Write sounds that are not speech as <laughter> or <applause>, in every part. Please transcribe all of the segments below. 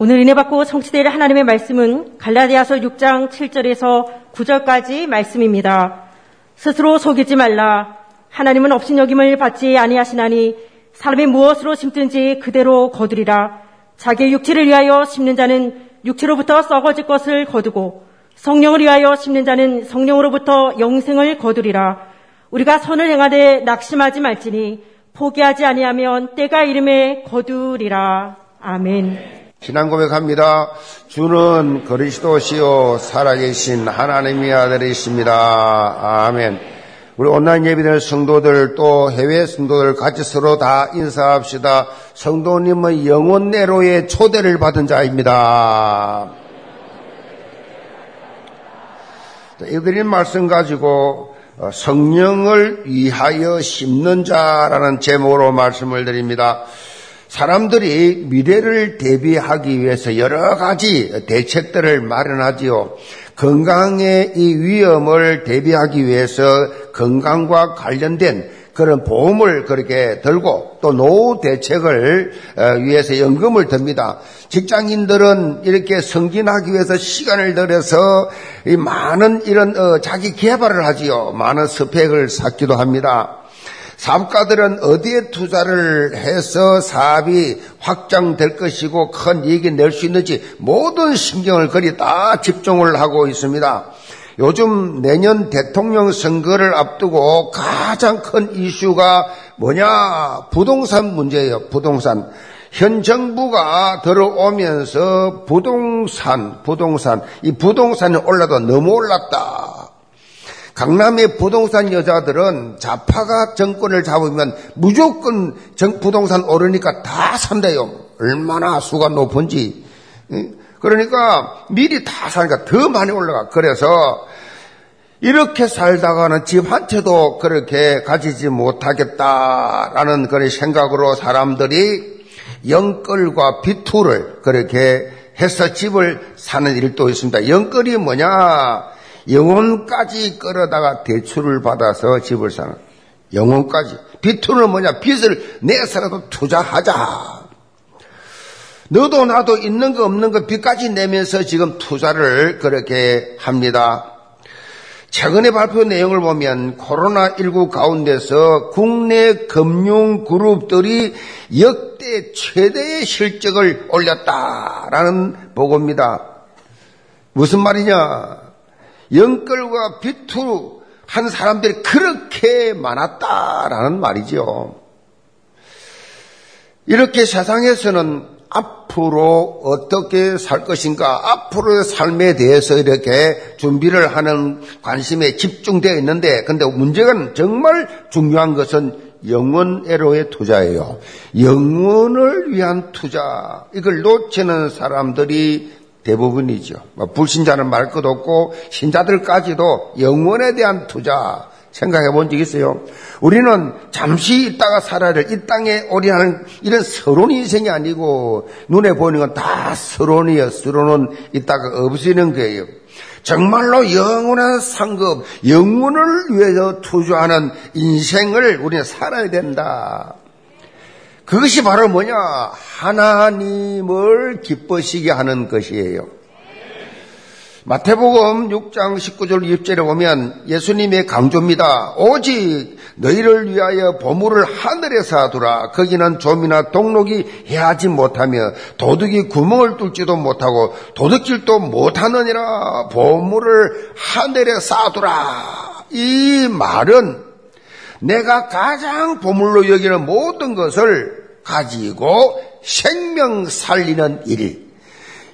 오늘 은혜 받고 성취될 하나님의 말씀은 갈라디아서 6장 7절에서 9절까지 말씀입니다. 스스로 속이지 말라. 하나님은 없인 여김을 받지 아니하시나니 사람이 무엇으로 심든지 그대로 거두리라. 자기의 육체를 위하여 심는 자는 육체로부터 썩어질 것을 거두고 성령을 위하여 심는 자는 성령으로부터 영생을 거두리라. 우리가 선을 행하되 낙심하지 말지니 포기하지 아니하면 때가 이름에 거두리라. 아멘. 신앙 고백합니다. 주는 그리스도시요 살아계신 하나님의 아들이십니다. 아멘. 우리 온라인 예배될 성도들 또 해외 성도들 같이 서로 다 인사합시다. 성도님은 영원 내로의 초대를 받은 자입니다. 이들이 말씀 가지고 어, 성령을 위하여 심는 자라는 제목으로 말씀을 드립니다. 사람들이 미래를 대비하기 위해서 여러 가지 대책들을 마련하지요. 건강의 이 위험을 대비하기 위해서 건강과 관련된 그런 보험을 그렇게 들고 또 노후 대책을 어, 위해서 연금을 듭니다. 직장인들은 이렇게 승진하기 위해서 시간을 들여서 많은 이런 어, 자기 개발을 하지요. 많은 스펙을 쌓기도 합니다. 사업가들은 어디에 투자를 해서 사업이 확장될 것이고 큰 이익이 낼 수 있는지 모든 신경을 거리 다 집중을 하고 있습니다. 요즘 내년 대통령 선거를 앞두고 가장 큰 이슈가 뭐냐? 부동산 문제예요. 부동산. 현 정부가 들어오면서 부동산, 부동산, 이 부동산이 올라도 너무 올랐다. 강남의 부동산 여자들은 자파가 정권을 잡으면 무조건 부동산 오르니까 다 산대요. 얼마나 수가 높은지. 그러니까 미리 다 사니까 더 많이 올라가. 그래서 이렇게 살다가는 집 한 채도 그렇게 가지지 못하겠다라는 그런 생각으로 사람들이 영끌과 비투를 그렇게 해서 집을 사는 일도 있습니다. 영끌이 뭐냐? 영혼까지 끌어다가 대출을 받아서 집을 사는 영혼까지. 비투는 뭐냐? 빚을 내서라도 투자하자. 너도 나도 있는 거 없는 거 빚까지 내면서 지금 투자를 그렇게 합니다. 최근에 발표 내용을 보면 코로나19 가운데서 국내 금융 그룹들이 역대 최대의 실적을 올렸다라는 보고입니다. 무슨 말이냐? 영끌과 비투 한 사람들이 그렇게 많았다라는 말이죠. 이렇게 세상에서는 앞으로 어떻게 살 것인가, 앞으로의 삶에 대해서 이렇게 준비를 하는 관심에 집중되어 있는데, 근데 문제는 정말 중요한 것은 영원애로의 투자예요. 영원을 위한 투자. 이걸 놓치는 사람들이 대부분이죠. 뭐 불신자는 말 것 없고, 신자들까지도 영원에 대한 투자. 생각해 본 적 있어요? 우리는 잠시 있다가 살아야 될 이 땅에 오리하는 이런 서론 인생이 아니고 눈에 보이는 건 다 서론이에요. 서론은 있다가 없어지는 거예요. 정말로 영원한 상급, 영혼을 위해서 투자하는 인생을 우리는 살아야 된다. 그것이 바로 뭐냐? 하나님을 기뻐시게 하는 것이에요. 마태복음 6장 19절 20절에 보면 예수님의 강조입니다. 오직 너희를 위하여 보물을 하늘에서 하두라. 거기는 좀이나 동록이 해하지 못하며 도둑이 구멍을 뚫지도 못하고 도둑질도 못하느니라. 보물을 하늘에 쌓아두라. 이 말은 내가 가장 보물로 여기는 모든 것을 가지고 생명 살리는 일,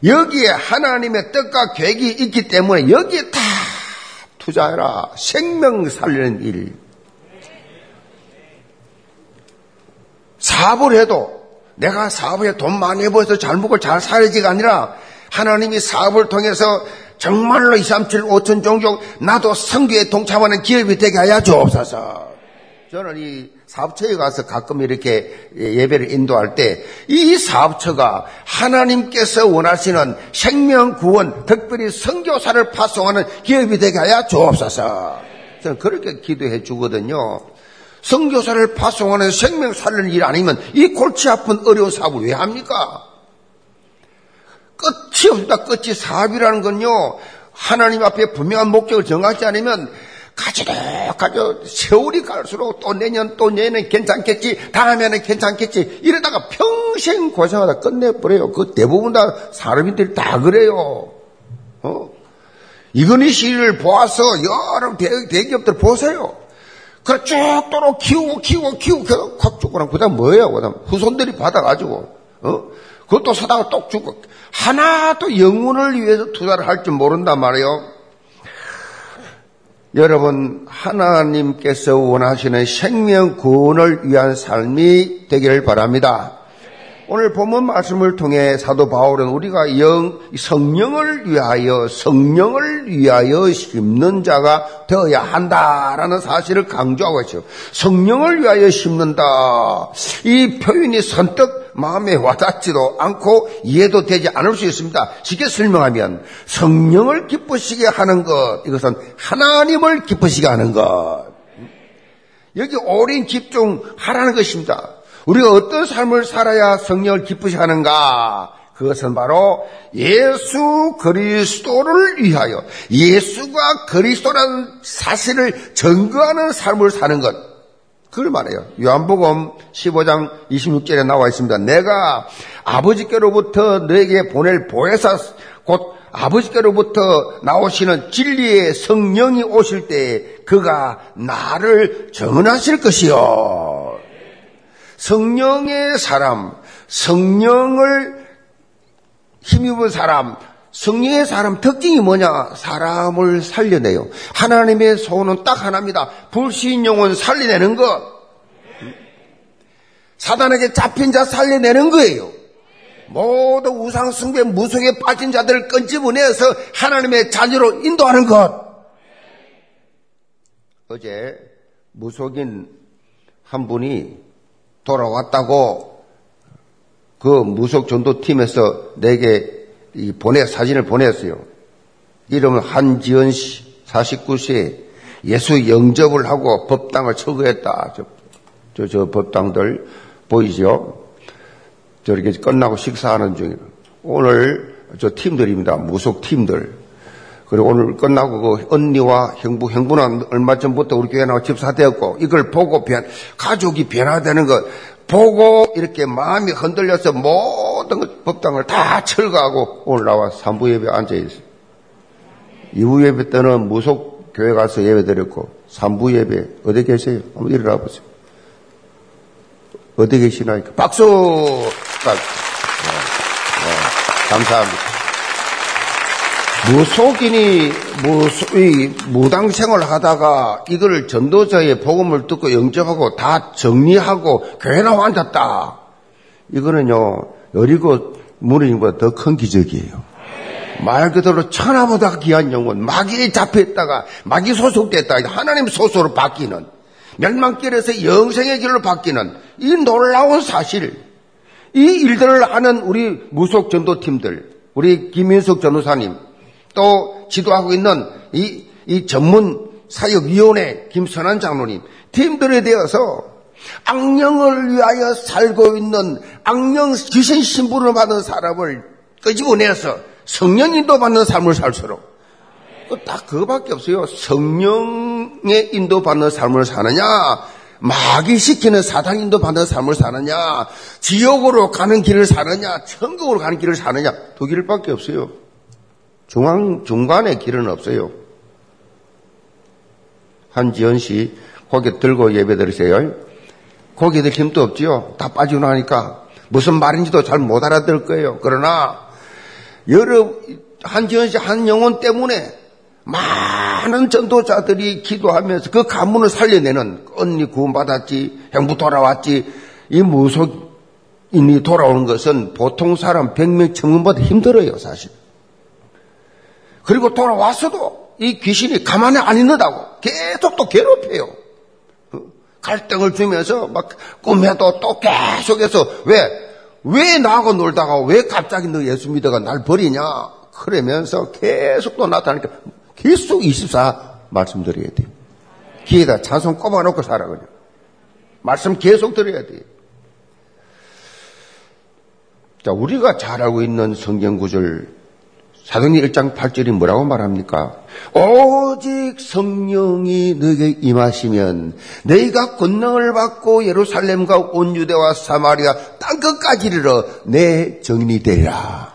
여기에 하나님의 뜻과 계획이 있기 때문에 여기에 다 투자해라. 생명 살리는 일. 사업을 해도 내가 사업에 돈 많이 벌어서 잘 먹고 잘 살지가 아니라 하나님이 사업을 통해서 정말로 2, 3, 7, 5천 종족 나도 성교에 동참하는 기업이 되게 하여 주옵소서. 저는 이 사업처에 가서 가끔 이렇게 예배를 인도할 때 이 사업처가 하나님께서 원하시는 생명 구원, 특별히 선교사를 파송하는 기업이 되게 하여 주옵소서. 저는 그렇게 기도해 주거든요. 선교사를 파송하는 생명 살리는 일 아니면 이 골치 아픈 어려운 사업을 왜 합니까? 끝이 없다. 끝이 사업이라는 건요. 하나님 앞에 분명한 목적을 정하지 않으면 가져 세월이 갈수록 또 내년 또 내년 괜찮겠지 다음에는 괜찮겠지 이러다가 평생 고생하다 끝내버려요. 그 대부분 다 사람들이 다 그래요. 어? 이건희 씨를 보아서 여러 대, 대기업들 보세요. 그래 쭉 도로 키우고 키우고 키우고 확 죽고 나그 다음 뭐예요? 그 다음 후손들이 받아가지고 어? 그것도 사다가 똑 주고 하나도 영혼을 위해서 투자를 할 줄 모른단 말이에요. 여러분 하나님께서 원하시는 생명 구원을 위한 삶이 되기를 바랍니다. 오늘 본문 말씀을 통해 사도 바울은 우리가 영, 성령을 위하여, 성령을 위하여 심는 자가 되어야 한다라는 사실을 강조하고 있어요. 성령을 위하여 심는다. 이 표현이 선뜻 마음에 와닿지도 않고 이해도 되지 않을 수 있습니다. 쉽게 설명하면 성령을 기쁘시게 하는 것, 이것은 하나님을 기쁘시게 하는 것. 여기 오랜 집중하라는 것입니다. 우리가 어떤 삶을 살아야 성령을 기쁘시 하는가? 그것은 바로 예수 그리스도를 위하여 예수가 그리스도라는 사실을 증거하는 삶을 사는 것. 그걸 말해요. 요한복음 15장 26절에 나와 있습니다. 내가 아버지께로부터 너에게 보낼 보혜사 곧 아버지께로부터 나오시는 진리의 성령이 오실 때 그가 나를 전하실 것이요. 성령의 사람, 성령을 힘입은 사람, 성령의 사람 특징이 뭐냐? 사람을 살려내요. 하나님의 소원은 딱 하나입니다. 불신 영혼 살려내는 것. 사단에게 잡힌 자 살려내는 거예요. 모두 우상 숭배 무속에 빠진 자들을 끈집어내서 하나님의 자녀로 인도하는 것. 어제 무속인 한 분이 돌아왔다고 그 무속 전도팀에서 내게 보내 사진을 보냈어요. 이름은 한지연 씨, 49세 예수 영접을 하고 법당을 처거했다. 저, 저, 저 법당들 보이죠? 저렇게 끝나고 식사하는 중이에요. 오늘 저 팀들입니다. 무속 팀들. 그리고 오늘 끝나고 그 언니와 형부, 형부는 얼마 전부터 우리 교회 나와 집사되었고 이걸 보고 변, 가족이 변화되는 것 보고 이렇게 마음이 흔들려서 모든 법당을 다 철거하고 오늘 나와 산부 예배 앉아 있어요. 이후 예배 때는 무속 교회 가서 예배 드렸고 산부 예배 어디 계세요? 한번 일어나 보세요. 어디 계시나요? 박수! 박수. 네, 네, 감사합니다. 무속인이 무속, 무당 생활을 하다가 이걸 전도자의 복음을 듣고 영접하고 다 정리하고 나와 앉았다. 이거는요, 여리고 무리님보다 더 큰 기적이에요. 말 그대로 천하보다 귀한 영혼, 마귀에 잡혀있다가 마귀 소속됐다. 하나님 소속으로 바뀌는 멸망길에서 영생의 길로 바뀌는 이 놀라운 사실, 이 일들을 하는 우리 무속 전도팀들, 우리 김인석 전도사님, 또 지도하고 있는 이, 이 전문 사역위원회 김선한 장로님 팀들에 대해서 악령을 위하여 살고 있는 악령 귀신 신분을 받은 사람을 끄집어내서 성령 인도 받는 삶을 살수록 딱 그거밖에 없어요. 성령의 인도 받는 삶을 사느냐, 마귀 시키는 사단 인도 받는 삶을 사느냐, 지옥으로 가는 길을 사느냐, 천국으로 가는 길을 사느냐, 두 길밖에 없어요. 중앙, 중간에 길은 없어요. 한지연 씨, 고개 들고 예배 드리세요. 고개 들 힘도 없지요. 다 빠지고 나니까. 무슨 말인지도 잘 못 알아들 거예요. 그러나, 여러, 한지연 씨 한 영혼 때문에 많은 전도자들이 기도하면서 그 가문을 살려내는 언니 구원받았지, 형부 돌아왔지, 이 무속인이 돌아오는 것은 보통 사람 100명 청문보다 힘들어요, 사실. 그리고 돌아왔어도 이 귀신이 가만히 안 있는다고 계속 또 괴롭혀요. 어? 갈등을 주면서 막 꿈에도 또 계속해서 왜, 왜 나하고 놀다가 왜 갑자기 너 예수 믿어가 날 버리냐? 그러면서 계속 또 나타나니까 계속 24 말씀드려야 돼요. 귀에다 찬송 꼽아놓고 살아, 그냥. 말씀 계속 드려야 돼요. 자, 우리가 잘 알고 있는 성경 구절 사도행전 1장 8절이 뭐라고 말합니까? 오직 성령이 너에게 임하시면 너희가 권능을 받고 예루살렘과 온 유대와 사마리아 땅 끝까지 이르러 내 정인이 되리라.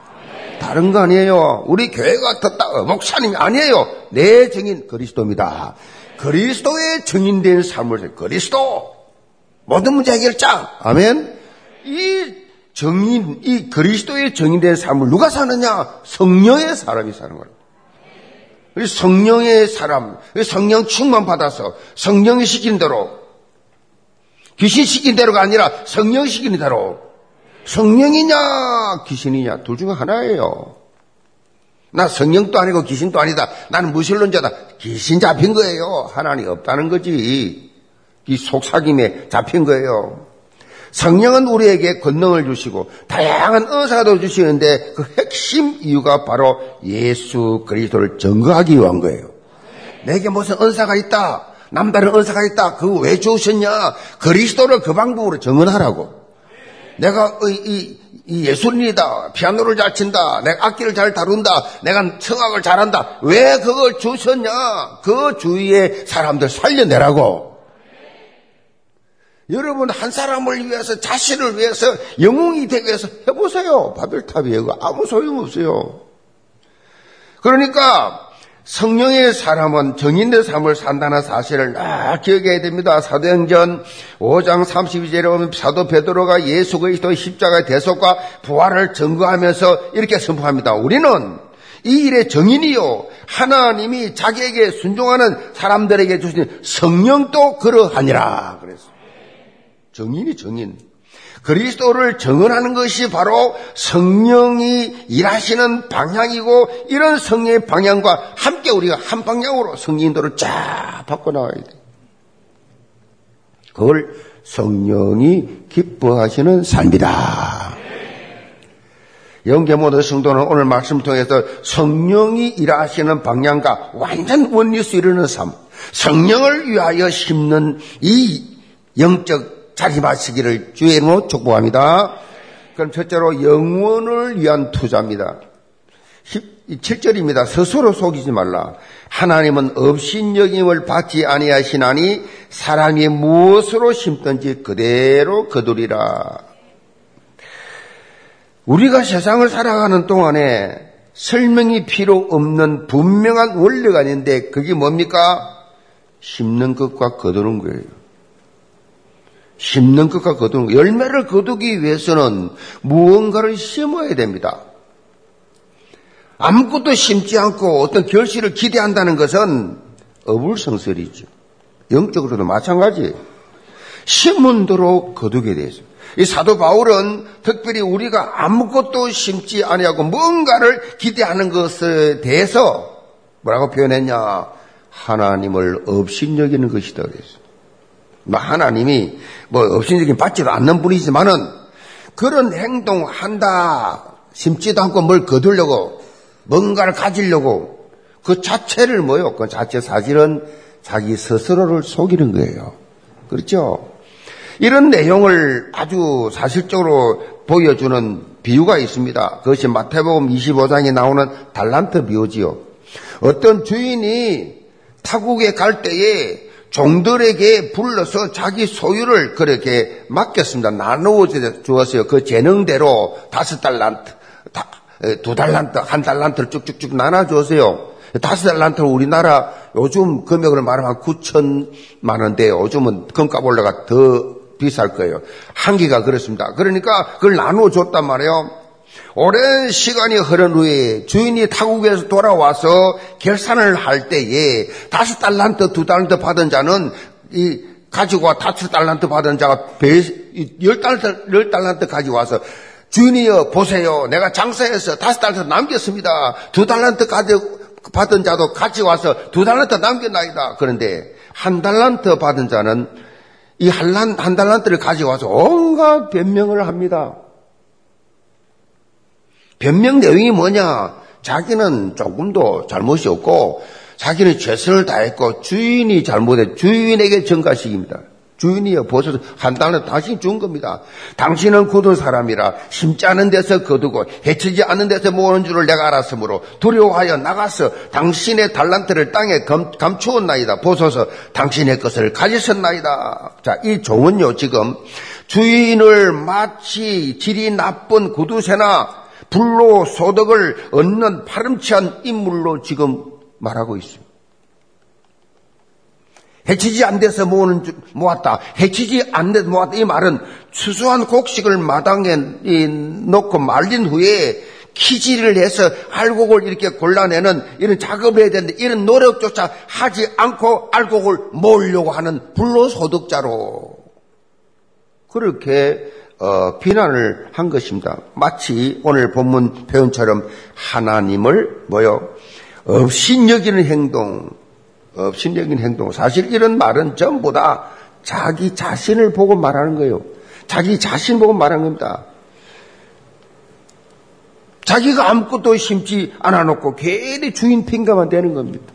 다른 거 아니에요. 우리 교회가 떴다. 목사님이 아니에요. 내 정인 그리스도입니다. 그리스도의 정인된 삶을 그리스도 모든 문제 해결자. 아멘. 이 정인, 이 그리스도의 정인된 삶을 누가 사느냐? 성령의 사람이 사는 거예요. 성령의 사람, 성령 충만 받아서 성령이 시킨 대로 귀신 시킨 대로가 아니라 성령 시킨 대로 성령이냐 귀신이냐 둘중 하나예요. 나 성령도 아니고 귀신도 아니다. 나는 무신론자다. 귀신 잡힌 거예요. 하나님 없다는 거지. 이 속삭임에 잡힌 거예요. 성령은 우리에게 권능을 주시고 다양한 은사도 주시는데 그 핵심 이유가 바로 예수 그리스도를 증거하기 위한 거예요. 내게 무슨 은사가 있다. 남다른 은사가 있다. 그거 왜 주셨냐? 그리스도를 그 방법으로 증언하라고. 내가 이, 이 예술인이다. 피아노를 잘 친다. 내가 악기를 잘 다룬다. 내가 성악을 잘한다. 왜 그걸 주셨냐? 그 주위의 사람들 살려내라고. 여러분 한 사람을 위해서 자신을 위해서 영웅이 되기 위해서 해보세요. 바벨탑이에요. 아무 소용없어요. 그러니까 성령의 사람은 정인의 삶을 산다는 사실을 늘 기억해야 됩니다. 사도행전 5장 32절에 보면 사도 베드로가 예수 그리스도의 십자가의 대속과 부활을 증거하면서 이렇게 선포합니다. 우리는 이 일의 정인이요. 하나님이 자기에게 순종하는 사람들에게 주신 성령도 그러하니라. 그랬어요. 정인이 정인. 그리스도를 정언하는 것이 바로 성령이 일하시는 방향이고 이런 성령의 방향과 함께 우리가 한 방향으로 성인도를 쫙 바꿔나가야 돼. 그걸 성령이 기뻐하시는 삶이다. 영계모드 성도는 오늘 말씀을 통해서 성령이 일하시는 방향과 완전 원리수 이루는 삶, 성령을 위하여 심는 이 영적 자기마시기를 주의 이름으로 축복합니다. 그럼 첫째로 영원을 위한 투자입니다. 7절입니다. 스스로 속이지 말라. 하나님은 업신여김을 받지 아니하시나니 사람이 무엇으로 심든지 그대로 거두리라. 우리가 세상을 살아가는 동안에 설명이 필요 없는 분명한 원리가 있는데 그게 뭡니까? 심는 것과 거두는 거예요. 심는 것과 거두는 것. 열매를 거두기 위해서는 무언가를 심어야 됩니다. 아무것도 심지 않고 어떤 결실을 기대한다는 것은 어불성설이죠. 영적으로도 마찬가지. 심은 대로 거두게 되죠. 이 사도 바울은 특별히 우리가 아무것도 심지 아니하고 뭔가를 기대하는 것에 대해서 뭐라고 표현했냐? 하나님을 업신여기는 것이다 그랬어요. 뭐 하나님이 뭐 업신적인 받지도 않는 분이지만은 그런 행동 한다 심지도 않고 뭘 거두려고 뭔가를 가지려고 그 자체를 뭐요? 그 자체 사실은 자기 스스로를 속이는 거예요. 그렇죠? 이런 내용을 아주 사실적으로 보여주는 비유가 있습니다. 그것이 마태복음 25장에 나오는 달란트 비유지요. 어떤 주인이 타국에 갈 때에 종들에게 불러서 자기 소유를 그렇게 맡겼습니다. 나누어 주었어요. 그 재능대로 다섯 달란트, 두 달란트, 한 달란트를 쭉쭉쭉 나눠 주었어요. 다섯 달란트를 우리나라 요즘 금액으로 말하면 9천만 원대 요즘은 금값 올라가 더 비쌀 거예요. 한기가 그렇습니다. 그러니까 그걸 나누어 줬단 말이에요. 오랜 시간이 흐른 후에 주인이 타국에서 돌아와서 결산을 할 때에 다섯 달란트, 두 달란트 받은 자는 이 가지고 다섯 달란트 받은 자가 열 달란트, 열 달란트 가져와서 주인이여 보세요. 내가 장사해서 다섯 달란트 남겼습니다. 두 달란트 가져 받은 자도 같이 와서 두 달란트 남겼나이다. 그런데 한 달란트 받은 자는 이 한 달란트를 가져와서 온갖 변명을 합니다. 변명 내용이 뭐냐? 자기는 조금도 잘못이 없고 자기는 최선을 다했고 주인이 잘못해 주인에게 전가식입니다. 주인이여 보소서 한 달은 당신이 준 겁니다. 당신은 굳은 사람이라 심지 않은 데서 거두고 해치지 않는 데서 모으는 줄을 내가 알았으므로 두려워하여 나가서 당신의 달란트를 땅에 감, 감추었나이다. 보소서 당신의 것을 가지셨나이다. 자, 이 종은요 지금 주인을 마치 질이 나쁜 구두쇠나 불로 소득을 얻는 파렴치한 인물로 지금 말하고 있습니다. 해치지 안 돼서 모으는 줄, 모았다. 해치지 안 돼서 모았다. 이 말은 추수한 곡식을 마당에 놓고 말린 후에 키지를 해서 알곡을 이렇게 골라내는 이런 작업을 해야 되는데 이런 노력조차 하지 않고 알곡을 모으려고 하는 불로소득자로 그렇게 어, 비난을 한 것입니다. 마치 오늘 본문 표현처럼 하나님을 뭐요? 없인 여기는 행동, 업신적인 행동. 사실 이런 말은 전부 다 자기 자신을 보고 말하는 거예요. 자기 자신 보고 말하는 겁니다. 자기가 아무것도 심지 않아 놓고 괜히 주인 핑가만 되는 겁니다.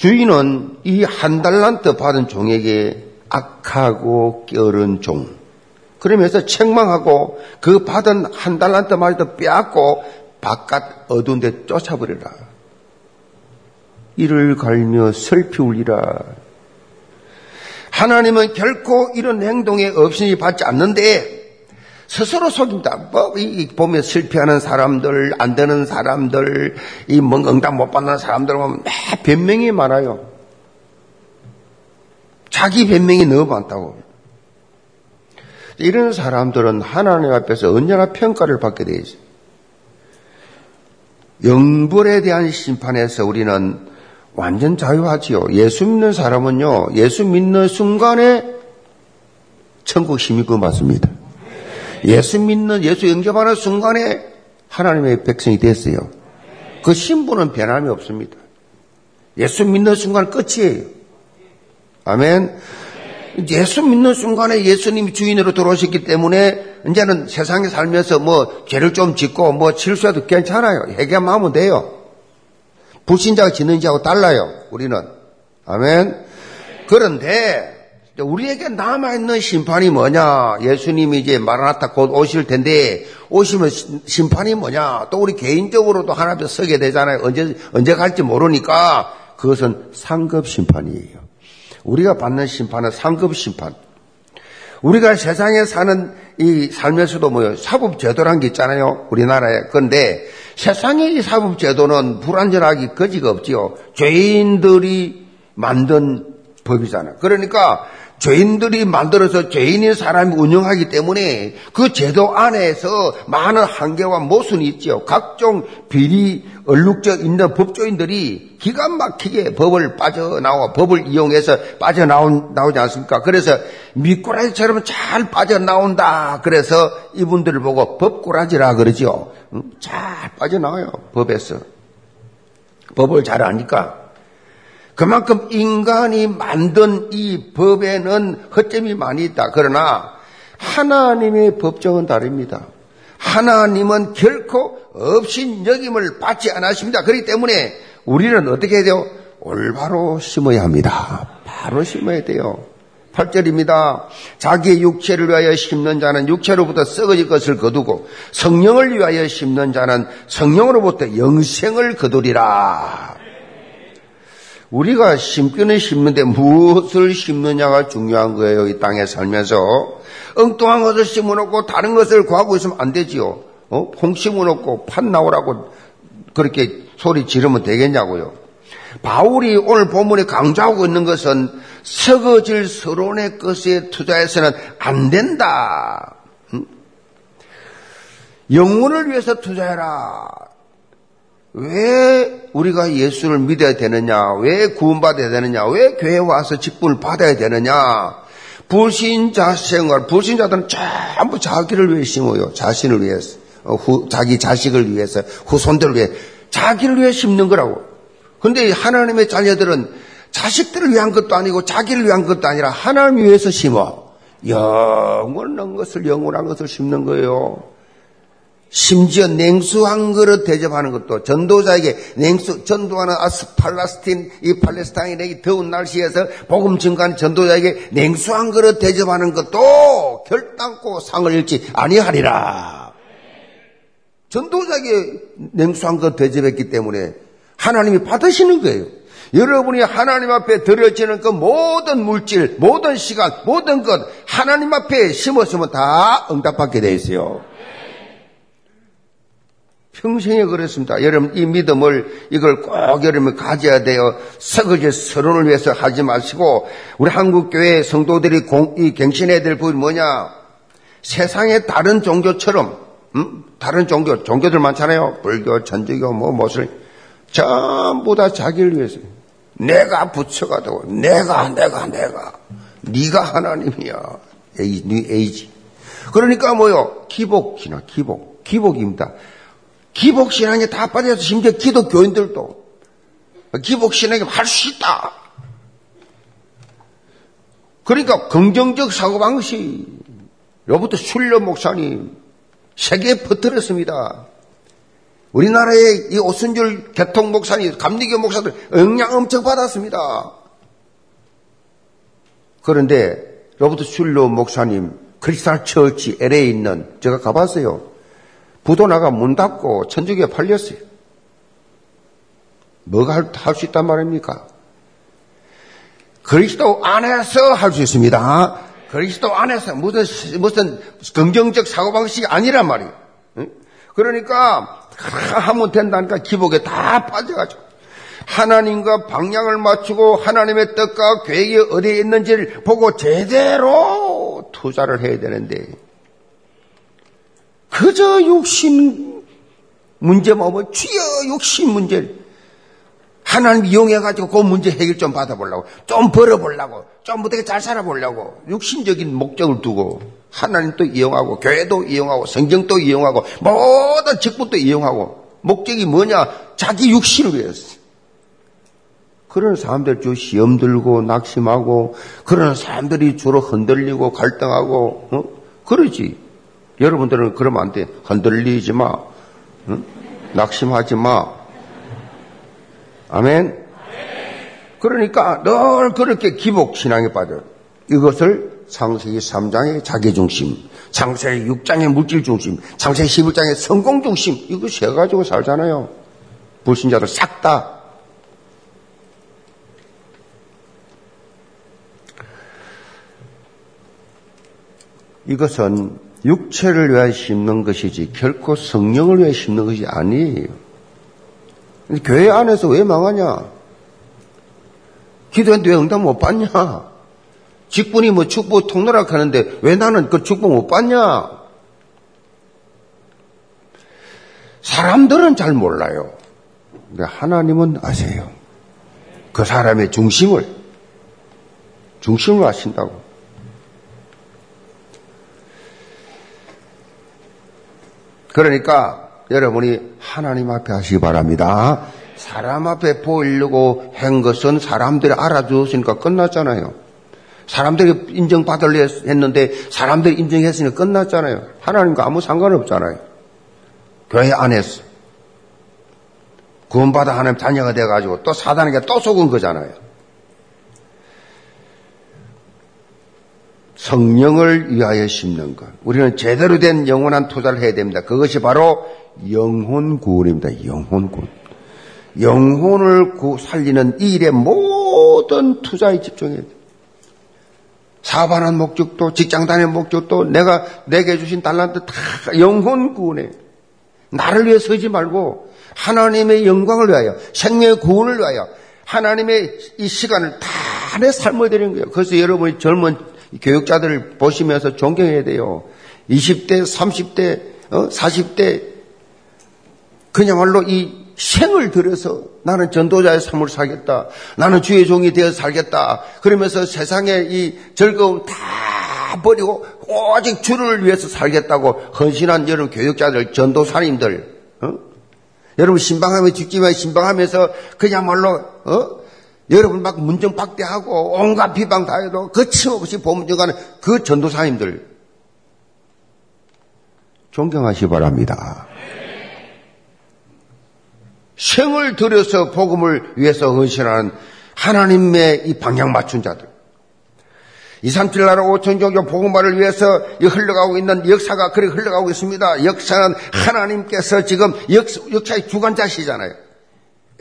주인은 이 한 달란트 받은 종에게 악하고 껴른 종. 그러면서 책망하고 그 받은 한 달란트 말도 빼앗고 바깥 어두운 데 쫓아버려라. 이를 갈며 슬피 울리라. 하나님은 결코 이런 행동에 없이 받지 않는데 스스로 속입니다. 뭐, 이, 보면 실패하는 사람들, 안 되는 사람들, 이, 뭔 응답 못 받는 사람들 보면 매 변명이 많아요. 자기 변명이 너무 많다고. 이런 사람들은 하나님 앞에서 언제나 평가를 받게 되어 있어요. 영벌에 대한 심판에서 우리는 완전 자유하지요. 예수 믿는 사람은요, 예수 믿는 순간에 천국 힘이 그 맞습니다. 예수 믿는, 예수 영접하는 순간에 하나님의 백성이 됐어요. 그 신분은 변함이 없습니다. 예수 믿는 순간 끝이에요. 아멘. 예수 믿는 순간에 예수님이 주인으로 들어오셨기 때문에 이제는 세상에 살면서 뭐 죄를 좀 짓고 뭐 실수해도 괜찮아요. 회개만 하면 돼요. 불신자가 짓는 자하고 달라요. 우리는. 아멘. 그런데 우리에게 남아있는 심판이 뭐냐? 예수님이 이제 마라나타 곧 오실 텐데 오시면 심판이 뭐냐? 또 우리 개인적으로도 하나 앞에 서게 되잖아요. 언제, 언제 갈지 모르니까 그것은 상급 심판이에요. 우리가 받는 심판은 상급 심판. 우리가 세상에 사는 이 삶에서도 뭐요? 사법제도란 게 있잖아요. 우리나라에. 그런데 세상의 이 사법제도는 불안전하기 거지가 없지요. 죄인들이 만든 법이잖아요. 그러니까 죄인들이 만들어서 죄인인 사람이 운영하기 때문에 그 제도 안에서 많은 한계와 모순이 있죠. 각종 비리, 얼룩져 있는 법조인들이 기가 막히게 법을 빠져나와 법을 이용해서 빠져나오지 않습니까? 그래서 미꾸라지처럼 잘 빠져나온다. 그래서 이분들을 보고 법꾸라지라 그러죠. 잘 빠져나와요. 법에서. 법을 잘 아니까. 그만큼 인간이 만든 이 법에는 허점이 많이 있다. 그러나 하나님의 법정은 다릅니다. 하나님은 결코 없인 여김을 받지 않았습니다. 그렇기 때문에 우리는 어떻게 해야 돼요? 올바로 심어야 합니다. 바로 심어야 돼요. 8절입니다. 자기의 육체를 위하여 심는 자는 육체로부터 썩어질 것을 거두고 성령을 위하여 심는 자는 성령으로부터 영생을 거두리라. 우리가 심기는 심는데 무엇을 심느냐가 중요한 거예요. 이 땅에 살면서. 엉뚱한 것을 심어놓고 다른 것을 구하고 있으면 안 되지요. 어? 홍 심어놓고 판 나오라고 그렇게 소리 지르면 되겠냐고요. 바울이 오늘 본문에 강조하고 있는 것은 썩어질 서론의 것에 투자해서는 안 된다. 영혼을 위해서 투자해라. 왜 우리가 예수를 믿어야 되느냐? 왜 구원받아야 되느냐? 왜 교회 와서 직분을 받아야 되느냐? 불신자 생활, 불신자들은 전부 자기를 위해 심어요. 자신을 위해서. 어, 후, 자기 자식을 위해서, 후손들을 위해, 자기를 위해 심는 거라고. 근데 하나님의 자녀들은 자식들을 위한 것도 아니고 자기를 위한 것도 아니라 하나님 위해서 심어. 영원한 것을, 영원한 것을 심는 거예요. 심지어 냉수 한 그릇 대접하는 것도 전도자에게 냉수 전도하는 아스 팔라스틴 이 팔레스타인의 이 더운 날씨에서 복음 증가하는 전도자에게 냉수 한 그릇 대접하는 것도 결단코 상을 잃지 아니하리라. 전도자에게 냉수 한 그릇 대접했기 때문에 하나님이 받으시는 거예요. 여러분이 하나님 앞에 드려지는 그 모든 물질, 모든 시간, 모든 것 하나님 앞에 심었으면 다 응답받게 돼 있어요. 평생에 그랬습니다. 여러분 이 믿음을 이걸 꼭 여러분 가져야 돼요. 서글제 서론을 위해서 하지 마시고 우리 한국 교회 성도들이 공, 이 갱신해야 될 부분이 뭐냐? 세상의 다른 종교처럼 음? 다른 종교 종교들 많잖아요. 불교, 천주교, 뭐 무엇을 전부 다 자기를 위해서 내가 부처가 되고 내가 내가 내가 네가 하나님이야. 에이, 네 에이지. 그러니까 뭐요? 기복이나 기복, 기복입니다. 기복신앙에 다 빠져서 심지어 기독교인들도 기복신앙에 할 수 있다. 그러니까 긍정적 사고방식, 로버트 슐러 목사님, 세계에 퍼뜨렸습니다. 우리나라의 이 오순절 계통 목사님, 감리교 목사들 영향 엄청 받았습니다. 그런데 로버트 슐러 목사님 Crystal Church LA에 있는 제가 가봤어요. 부도나가 문 닫고 천주교에 팔렸어요. 뭐가 할 수 있단 말입니까? 그리스도 안에서 할 수 있습니다. 그리스도 안에서 무슨 무슨 긍정적 사고방식이 아니란 말이에요. 그러니까 하면 된다니까 기복에 다 빠져가지고 하나님과 방향을 맞추고 하나님의 뜻과 계획이 어디에 있는지를 보고 제대로 투자를 해야 되는데 그저 욕심 문제만 오면 주여 욕심 문제. 하나님 이용해가지고 그 문제 해결 좀 받아보려고 좀 벌어보려고 좀 어떻게 잘 살아보려고 욕심적인 목적을 두고 하나님 도 이용하고 교회도 이용하고 성경도 이용하고 모든 직분도 이용하고 목적이 뭐냐? 자기 육신을 위해서. 그런 사람들 주 시험 들고 낙심하고 그런 사람들이 주로 흔들리고 갈등하고 어? 그러지 여러분들은 그러면 안 돼. 흔들리지 마. 응? 낙심하지 마. 아멘. 그러니까 늘 그렇게 기복 신앙에 빠져. 이것을 창세기 3장의 자기중심, 창세기 6장의 물질중심, 창세기 11장의 성공중심, 이거 세 가지고 살잖아요. 불신자들 싹 다. 이것은 육체를 위하여 심는 것이지 결코 성령을 위하여 심는 것이 아니에요. 교회 안에서 왜 망하냐? 기도했는데 왜 응답 못 받냐? 직분이 뭐 축복 통로락 하는데 왜 나는 그 축복 못 받냐? 사람들은 잘 몰라요. 근데 하나님은 아세요. 그 사람의 중심을, 중심을 아신다고. 그러니까 여러분이 하나님 앞에 하시기 바랍니다. 사람 앞에 보이려고 한 것은 사람들이 알아주었으니까 끝났잖아요. 사람들이 인정받으려 했는데 사람들이 인정했으니까 끝났잖아요. 하나님과 아무 상관없잖아요. 교회 안에서. 구원받아 하나님 자녀가 돼가지고 또 사단에게 또 속은 거잖아요. 성령을 위하여 심는 것. 우리는 제대로 된 영원한 투자를 해야 됩니다. 그것이 바로 영혼 구원입니다. 영혼 구원. 영혼을 살리는 이 일에 모든 투자에 집중해야 돼. 사업하는 목적도, 직장 다니는 목적도, 내가 내게 주신 달란트 다 영혼 구원에 나를 위해 서지 말고 하나님의 영광을 위하여, 생명의 구원을 위하여 하나님의 이 시간을 다 내 삶을 드리는 거예요. 그래서 여러분이 젊은 교육자들을 보시면서 존경해야 돼요. 20대, 30대, 어? 40대 그냥말로 이 생을 들여서 나는 전도자의 삶을 살겠다. 나는 주의 종이 되어 살겠다. 그러면서 세상의 이 즐거움 다 버리고 오직 주를 위해서 살겠다고 헌신한 여러분 교육자들, 전도사님들, 어? 여러분 신방하며 직지만 신방하면서 그냥말로 어? 여러분 막 문정 박대하고 온갖 비방 다 해도 거침없이 보문정하는 그 전도사님들 존경하시 바랍니다. 생을 들여서 복음을 위해서 헌신하는 하나님의 이 방향 맞춘 자들. 2, 3, 7 나라 5천 종교 복음화를 위해서 흘러가고 있는 역사가 그렇게 흘러가고 있습니다. 역사는 하나님께서 지금 역, 역사의 주관자시잖아요.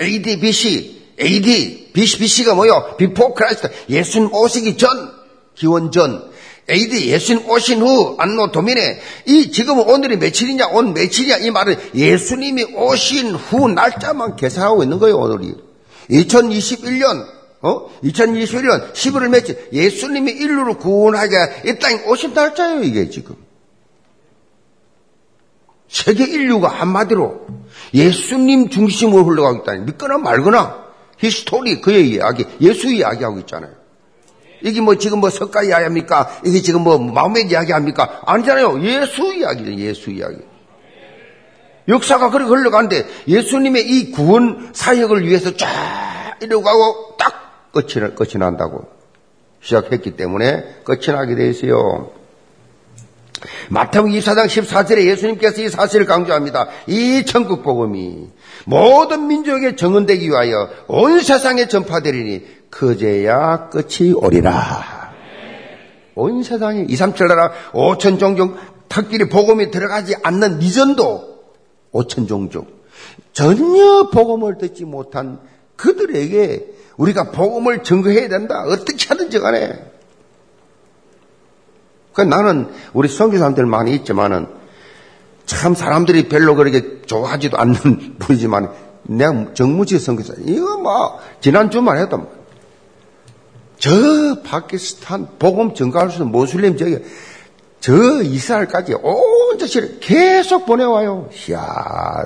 AD, BC, AD, BC, BC가 뭐요? Before Christ. 예수님 오시기 전, 기원 전. AD, 예수님 오신 후, Anno Domini, 이 지금 오늘이 며칠이냐, 온 며칠이냐, 이 말은 예수님이 오신 후 날짜만 계산하고 있는 거예요, 오늘이. 2021년, 어? 2021년 11월 며칠, 예수님이 인류를 구원하러 이 땅에 오신 날짜예요, 이게 지금. 세계 인류가 한마디로 예수님 중심으로 흘러가고 있다니, 믿거나 말거나, history, 그의 이야기, 예수 이야기하고 있잖아요. 이게 뭐 지금 뭐 석가 이야기합니까? 이게 지금 뭐 마호멧 이야기합니까? 아니잖아요. 예수 이야기죠. 예수 이야기. 역사가 그렇게 흘러가는데 예수님의 이 구원 사역을 위해서 쫙 이러고 가고 딱 끝이, 끝이 난다고 시작했기 때문에 끝이 나게 돼 있어요. 마태복음 24장 14절에 예수님께서 이 사실을 강조합니다. 이 천국 복음이 모든 민족에 정언되기 위하여 온 세상에 전파되리니 그제야 끝이 오리라. 온 세상에 2, 3, 7 나라 5천 종족 특별히 복음이 들어가지 않는 이전도 5천 종족 전혀 복음을 듣지 못한 그들에게 우리가 복음을 증거해야 된다. 어떻게 하든지 간에. 그 나는 우리 선교사람들 많이 있지만은 참 사람들이 별로 그렇게 좋아하지도 않는 <laughs> 분이지만 내가 정무지 선교사 이거 뭐 지난 주만 해도 저 파키스탄 복음 증가할 수 있는 모슬림 저기 저 이스라엘까지 온 자치를 계속 보내와요. 이야.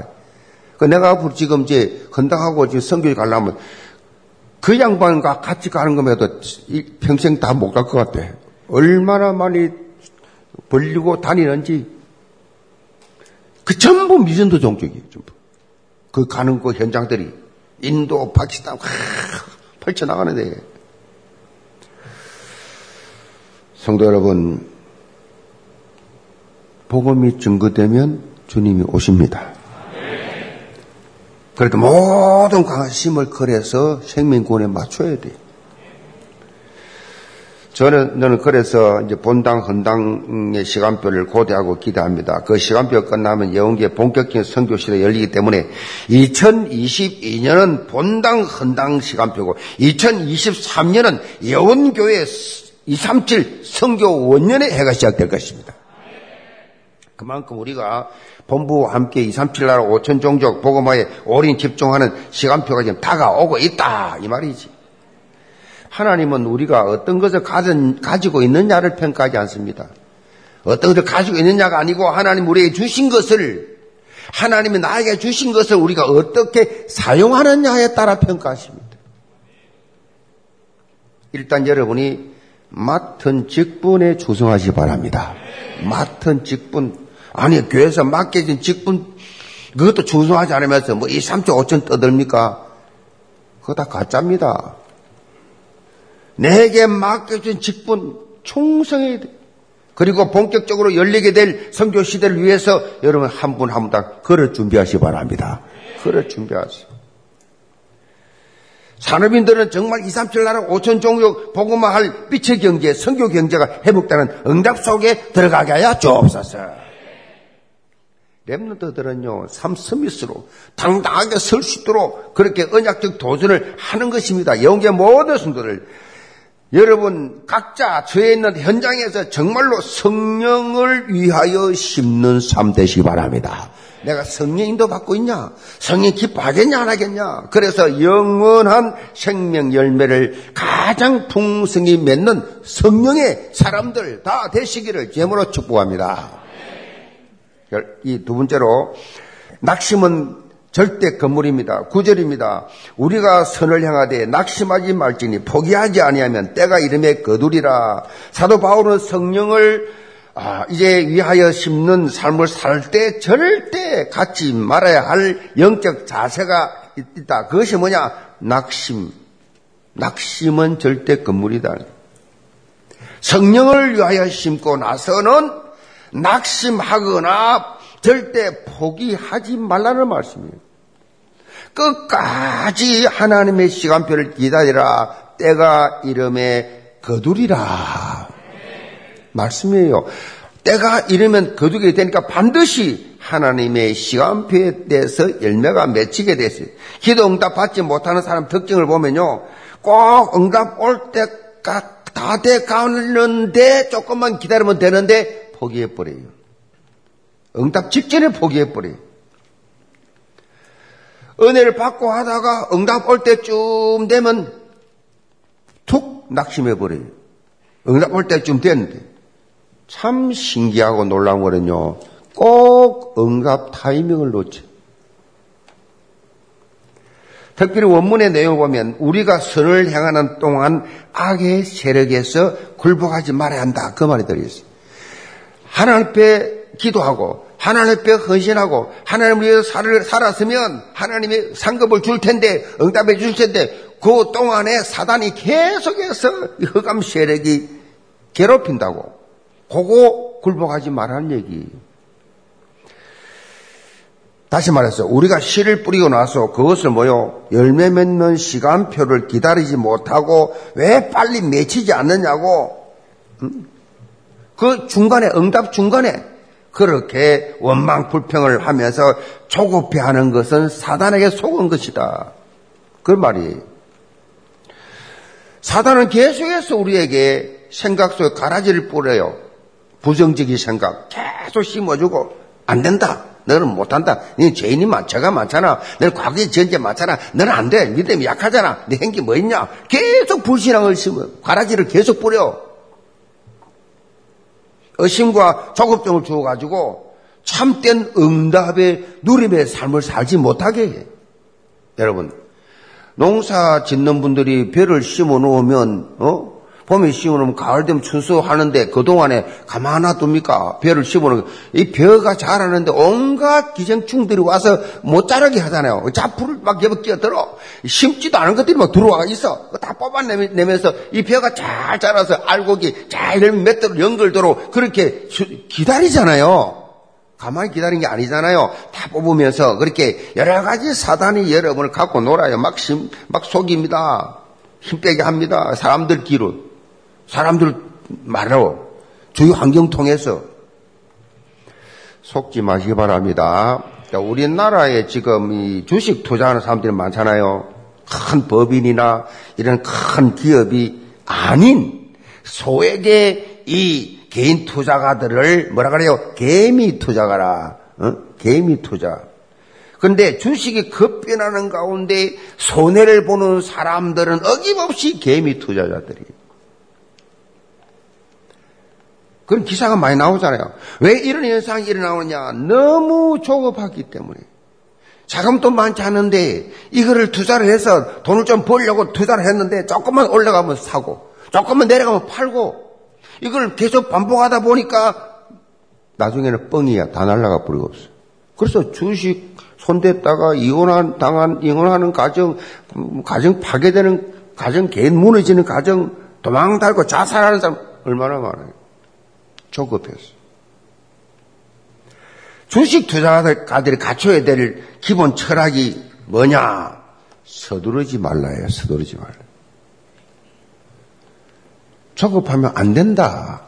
그 내가 앞으로 지금 이제 헌당하고 지금 성교에 가려면 그 양반과 같이 가는 것에도 평생 다 못 갈 것 같아. 얼마나 많이 벌리고 다니는지 그 전부 미전도 종족이에요. 전부. 그 가는 그 현장들이 인도, 파키스탄 펼쳐나가는데 성도 여러분, 복음이 증거되면 주님이 오십니다. 그래도 모든 관심을 걸어서 생명권에 맞춰야 돼. 저는, 저는 그래서 이제 본당, 헌당의 시간표를 고대하고 기대합니다. 그 시간표 끝나면 예언계 본격적인 선교시대 열리기 때문에 2022년은 본당, 헌당 시간표고 2023년은 예언교회 237 성교 원년의 해가 시작될 것입니다. 그만큼 우리가 본부와 함께 237 나라 5천 종족 복음화에 올인 집중하는 시간표가 지금 다가오고 있다 이 말이지. 하나님은 우리가 어떤 것을 가진, 가지고 있느냐를 평가하지 않습니다. 어떤 것을 가지고 있느냐가 아니고 하나님 우리에게 주신 것을 하나님이 나에게 주신 것을 우리가 어떻게 사용하느냐에 따라 평가하십니다. 일단 여러분이 맡은 직분에 조성하시 바랍니다. 맡은 직분. 아니, 교회에서 맡겨진 직분, 그것도 조성하지 않으면서 뭐 이 3조 5천 떠들니까? 그거 다 가짜입니다. 내게 맡겨진 직분 충성해야 돼. 그리고 본격적으로 열리게 될 성교 시대를 위해서 여러분 한 분 한 분다 그를 준비하시 바랍니다. 그를 준비하세요. 산업인들은 정말 2, 3, 7 나라 5천 종족 복음화 할 빛의 경제, 성교 경제가 회복되는 응답 속에 들어가게 하여 주옵소서. 랩런트들은요, 삼스미스로 당당하게 설 수 있도록 그렇게 언약적 도전을 하는 것입니다. 영계 모든 성도들. 여러분, 각자 저에 있는 현장에서 정말로 성령을 위하여 심는 삶 되시기 바랍니다. 내가 성령 인도 받고 있냐? 성령 기뻐하겠냐, 안 하겠냐? 그래서 영원한 생명 열매를 가장 풍성히 맺는 성령의 사람들 다 되시기를 제물로 축복합니다. 이 두 번째로, 낙심은 절대 건물입니다. 구절입니다. 우리가 선을 향하되 낙심하지 말지니 포기하지 아니하면 때가 이름에 거두리라. 사도 바울은 성령을 아, 이제 위하여 심는 삶을 살 때 절대 갖지 말아야 할 영적 자세가 있다. 그것이 뭐냐? 낙심. 낙심은 절대 건물이다. 성령을 위하여 심고 나서는 낙심하거나 절대 포기하지 말라는 말씀이에요. 끝까지 하나님의 시간표를 기다리라. 때가 이름에 거두리라. 말씀이에요. 때가 이르면 거두게 되니까 반드시 하나님의 시간표에 대해서 열매가 맺히게 됐어요. 기도 응답 받지 못하는 사람 특징을 보면요. 꼭 응답 올 때가 다 돼 가는데 조금만 기다리면 되는데 포기해버려요. 응답 직전에 포기해버려요. 은혜를 받고 하다가 응답 올 때쯤 되면 툭 낙심해 버려요. 응답 올 때쯤 됐는데. 참 신기하고 놀라운 거는요. 꼭 응답 타이밍을 놓쳐. 특별히 원문의 내용을 보면 우리가 선을 향하는 동안 악의 세력에서 굴복하지 말아야 한다. 그 말이 들어있어요. 하나님 앞에 기도하고 하나님 앞에 헌신하고 하나님을 위해서 살, 살았으면 하나님이 상급을 줄 텐데 응답해 줄 텐데 그 동안에 사단이 계속해서 흑암 세력이 괴롭힌다고 그거 굴복하지 말라는 얘기. 다시 말해서 우리가 씨를 뿌리고 나서 그것을 뭐요 열매 맺는 시간표를 기다리지 못하고 왜 빨리 맺히지 않느냐고 음? 그 중간에 응답 중간에 그렇게 원망 불평을 하면서 조급해 하는 것은 사단에게 속은 것이다. 그 말이 사단은 계속해서 우리에게 생각 속에 가라지를 뿌려요. 부정적인 생각 계속 심어주고 안 된다. 너는 못한다. 네 죄인이 많자가 많잖아. 너는 과거의 전제 많잖아. 너는 안 돼. 믿음이 약하잖아. 네 행기 뭐 있냐. 계속 불신앙을 심어. 가라지를 계속 뿌려. 의심과 조급증을 주어가지고 참된 응답의 누림의 삶을 살지 못하게 해. 여러분, 농사 짓는 분들이 벼를 심어 놓으면, 어? 봄에 심어놓으면 가을 되면 춘수하는데 그동안에 가만히 둡니까? 벼를 심어놓으면 이 벼가 자라는데 온갖 기생충들이 와서 못 자라게 하잖아요. 자풀을 막 옆에 끼어들어. 심지도 않은 것들이 막 들어와 있어. 다 뽑아내면서 이 벼가 잘 자라서 알곡이 잘 맺도록 연결도록 그렇게 기다리잖아요. 가만히 기다린 게 아니잖아요. 다 뽑으면서 그렇게 여러 가지 사단이 여러분을 갖고 놀아요. 막, 심, 막 속입니다. 힘 빼게 합니다. 사람들 기로. 사람들 말로 주위 환경 통해서 속지 마시기 바랍니다. 우리나라에 지금 이 주식 투자하는 사람들이 많잖아요. 큰 법인이나 이런 큰 기업이 아닌 소액의 이 개인 투자가들을 뭐라 그래요? 개미 투자가라. 어? 개미 투자. 근데 주식이 급변하는 가운데 손해를 보는 사람들은 어김없이 개미 투자자들이에요. 그런 기사가 많이 나오잖아요. 왜 이런 현상이 일어나느냐? 너무 조급하기 때문에. 자금도 많지 않은데 이거를 투자를 해서 돈을 좀 벌려고 투자를 했는데 조금만 올라가면 사고 조금만 내려가면 팔고 이걸 계속 반복하다 보니까 나중에는 뻥이야. 다 날라가 버리고 없어. 그래서 주식 손댔다가 이혼한, 당한, 이혼하는 가정, 가정 파괴되는 가정, 개인 무너지는 가정, 도망 달고 자살하는 사람 얼마나 많아요. 조급했어. 주식 투자가들이 갖춰야 될 기본 철학이 뭐냐? 서두르지 말라요. 서두르지 말라. 조급하면 안 된다.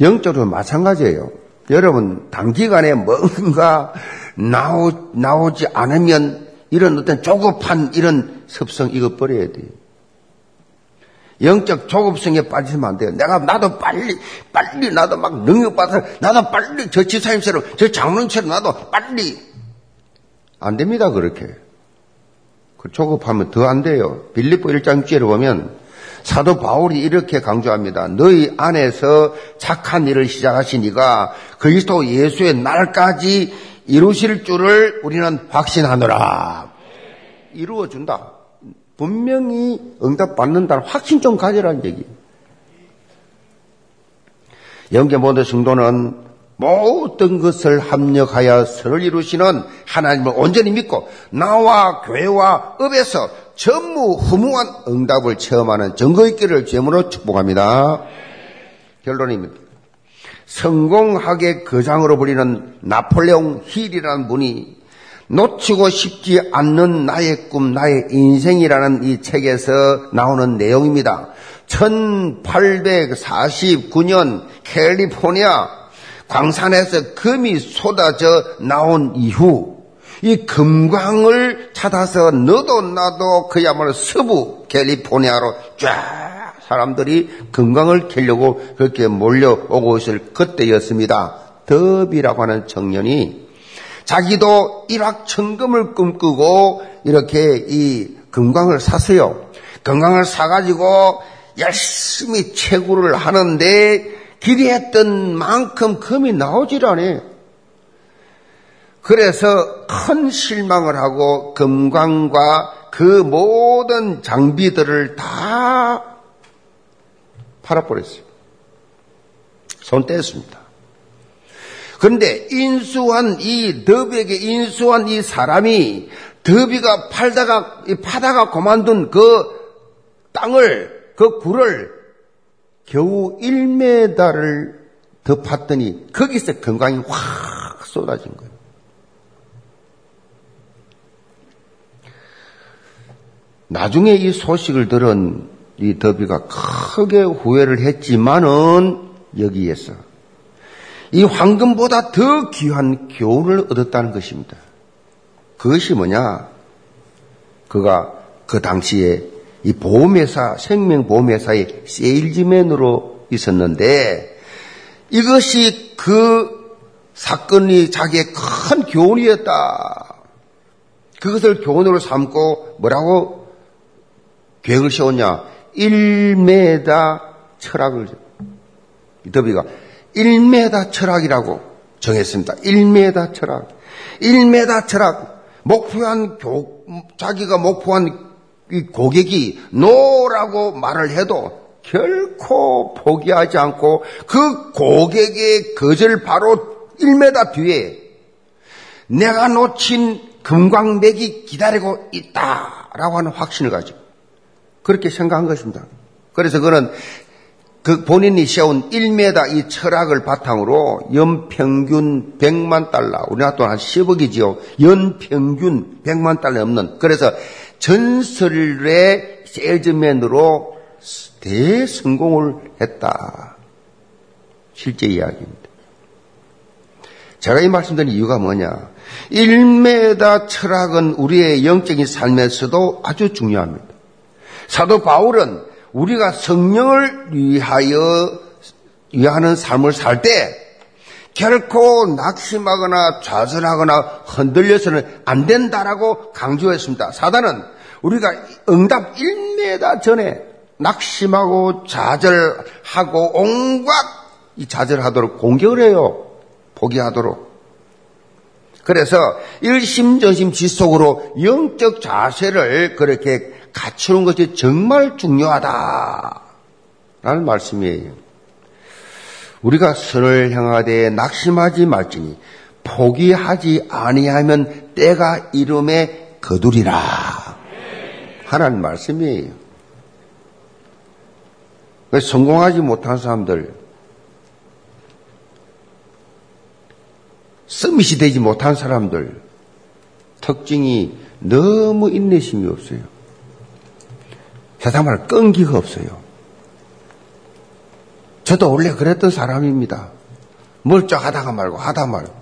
영적으로 마찬가지예요. 여러분 단기간에 뭔가 나오, 나오지 않으면 이런 어떤 조급한 이런 습성 이거 버려야 돼요. 영적 조급성에 빠지면 안 돼요. 내가 나도 빨리 빨리 나도 막 능력받아 나도 빨리 저 지사님처럼 저 장로님처럼 나도 빨리 안 됩니다 그렇게. 그 조급하면 더 안 돼요. 빌립보 1장 6절에 보면 사도 바울이 이렇게 강조합니다. 너희 안에서 착한 일을 시작하신 이가 그리스도 예수의 날까지 이루실 줄을 우리는 확신하노라. 이루어준다. 분명히 응답 받는다는 확신 좀 가지라는 얘기. 영계 모든 성도는 모든 것을 합력하여 선을 이루시는 하나님을 온전히 믿고 나와 교회와 업에서 전무 후무한 응답을 체험하는 증거 있기를 제문으로 축복합니다. 결론입니다. 성공하게 거장으로 불리는 나폴레옹 힐이라는 분이 놓치고 싶지 않는 나의 꿈, 나의 인생이라는 이 책에서 나오는 내용입니다. 1849년 캘리포니아 광산에서 금이 쏟아져 나온 이후 이 금광을 찾아서 너도 나도 그야말로 서부 캘리포니아로 쫙 사람들이 금광을 캐려고 그렇게 몰려오고 있을 그때였습니다. 더비라고 하는 청년이 자기도 일확천금을 꿈꾸고 이렇게 이 금광을 샀어요. 금광을 사가지고 열심히 채굴을 하는데 기대했던 만큼 금이 나오질 않아요. 그래서 큰 실망을 하고 금광과 그 모든 장비들을 다 팔아버렸어요. 손 뗐습니다. 그런데 인수한 이 더비에게 인수한 이 사람이 더비가 팔다가 파다가 그만둔 그 땅을 그 굴을 겨우 1m를 더 팠더니 거기서 건강이 확 쏟아진 거예요. 나중에 이 소식을 들은 이 더비가 크게 후회를 했지만은 여기에서 이 황금보다 더 귀한 교훈을 얻었다는 것입니다. 그것이 뭐냐? 그가 그 당시에 이 보험회사, 생명보험회사의 세일즈맨으로 있었는데 이것이 그 사건이 자기의 큰 교훈이었다. 그것을 교훈으로 삼고 뭐라고 계획을 세웠냐? 1m 철학을, 이 더비가 1m 철학이라고 정했습니다. 1m 철학. 1m 철학. 목표한 교, 자기가 목표한 고객이 노라고 말을 해도 결코 포기하지 않고 그 고객의 거절 바로 1m 뒤에 내가 놓친 금광맥이 기다리고 있다라고 하는 확신을 가지고 그렇게 생각한 것입니다. 그래서 그는 그 본인이 세운 1m 이 철학을 바탕으로 연평균 100만 달러, 우리나라 돈 한 10억이지요. 연평균 100만 달러 없는. 그래서 전설의 세일즈맨으로 대성공을 했다. 실제 이야기입니다. 제가 이 말씀드린 이유가 뭐냐. 1m 철학은 우리의 영적인 삶에서도 아주 중요합니다. 사도 바울은 우리가 성령을 위하여 위하는 삶을 살 때 결코 낙심하거나 좌절하거나 흔들려서는 안 된다라고 강조했습니다. 사단은 우리가 응답 1m 전에 낙심하고 좌절하고 온갖 이 좌절하도록 공격을 해요. 포기하도록. 그래서 일심전심 지속으로 영적 자세를 그렇게 갖추는 것이 정말 중요하다. 라는 말씀이에요. 우리가 선을 향하되 낙심하지 말지니 포기하지 아니하면 때가 이름에 거두리라. 하나님 말씀이에요. 성공하지 못한 사람들, 서밋이 되지 못한 사람들, 특징이 너무 인내심이 없어요. 세상 말 끈기가 없어요. 저도 원래 그랬던 사람입니다. 멀쩡하다가 말고 하다 말고.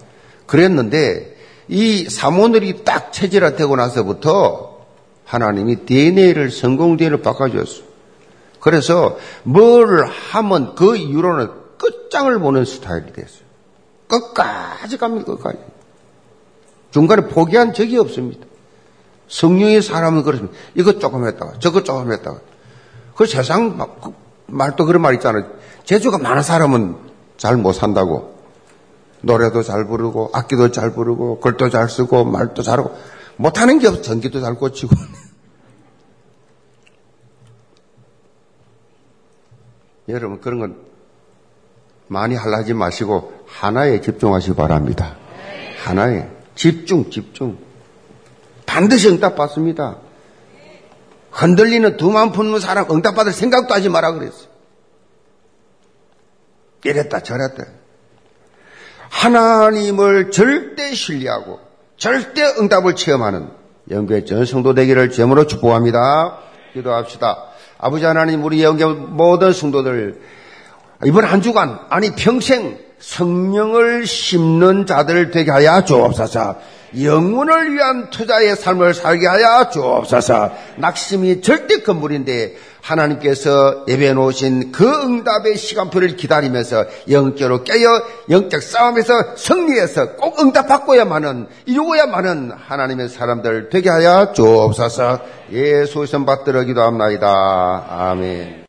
그랬는데 이 사모늘이 딱 체질화되고 나서부터 하나님이 DNA를 성공 DNA를 바꿔줬어. 그래서 뭘 하면 그 이후로는 끝장을 보는 스타일이 됐어요. 끝까지 갑니다. 끝까지. 중간에 포기한 적이 없습니다. 성령의 사람은 그렇습니다. 이것 조금 했다가 저것 조금 했다가. 그 세상 그 말도 그런 말 있잖아요. 재주가 많은 사람은 잘 못 산다고. 노래도 잘 부르고 악기도 잘 부르고 글도 잘 쓰고 말도 잘하고 못하는 게 없어. 전기도 잘 꽂히고. <laughs> 여러분 그런 건 많이 하려하지 마시고 하나에 집중하시기 바랍니다. 하나에 집중 집중. 반드시 응답받습니다. 흔들리는 두만 품는 사람 응답받을 생각도 하지 마라 그랬어요. 이랬다 저랬다. 하나님을 절대 신뢰하고 절대 응답을 체험하는 영교의 전 성도 되기를 제물로 축복합니다. 기도합시다. 아버지 하나님 우리 영교 모든 성도들 이번 한 주간 아니 평생 성령을 심는 자들 되게 하여 주옵소서. 영혼을 위한 투자의 삶을 살게 하여 주옵소서. 낙심이 절대 건물인데 하나님께서 예배해 놓으신 그 응답의 시간표를 기다리면서 영적으로 깨어 영적 싸움에서 승리해서 꼭 응답받고야만은 이루어야만은 하나님의 사람들 되게 하여 주옵소서. 예수의 선 받들어 기도합나이다. 아멘.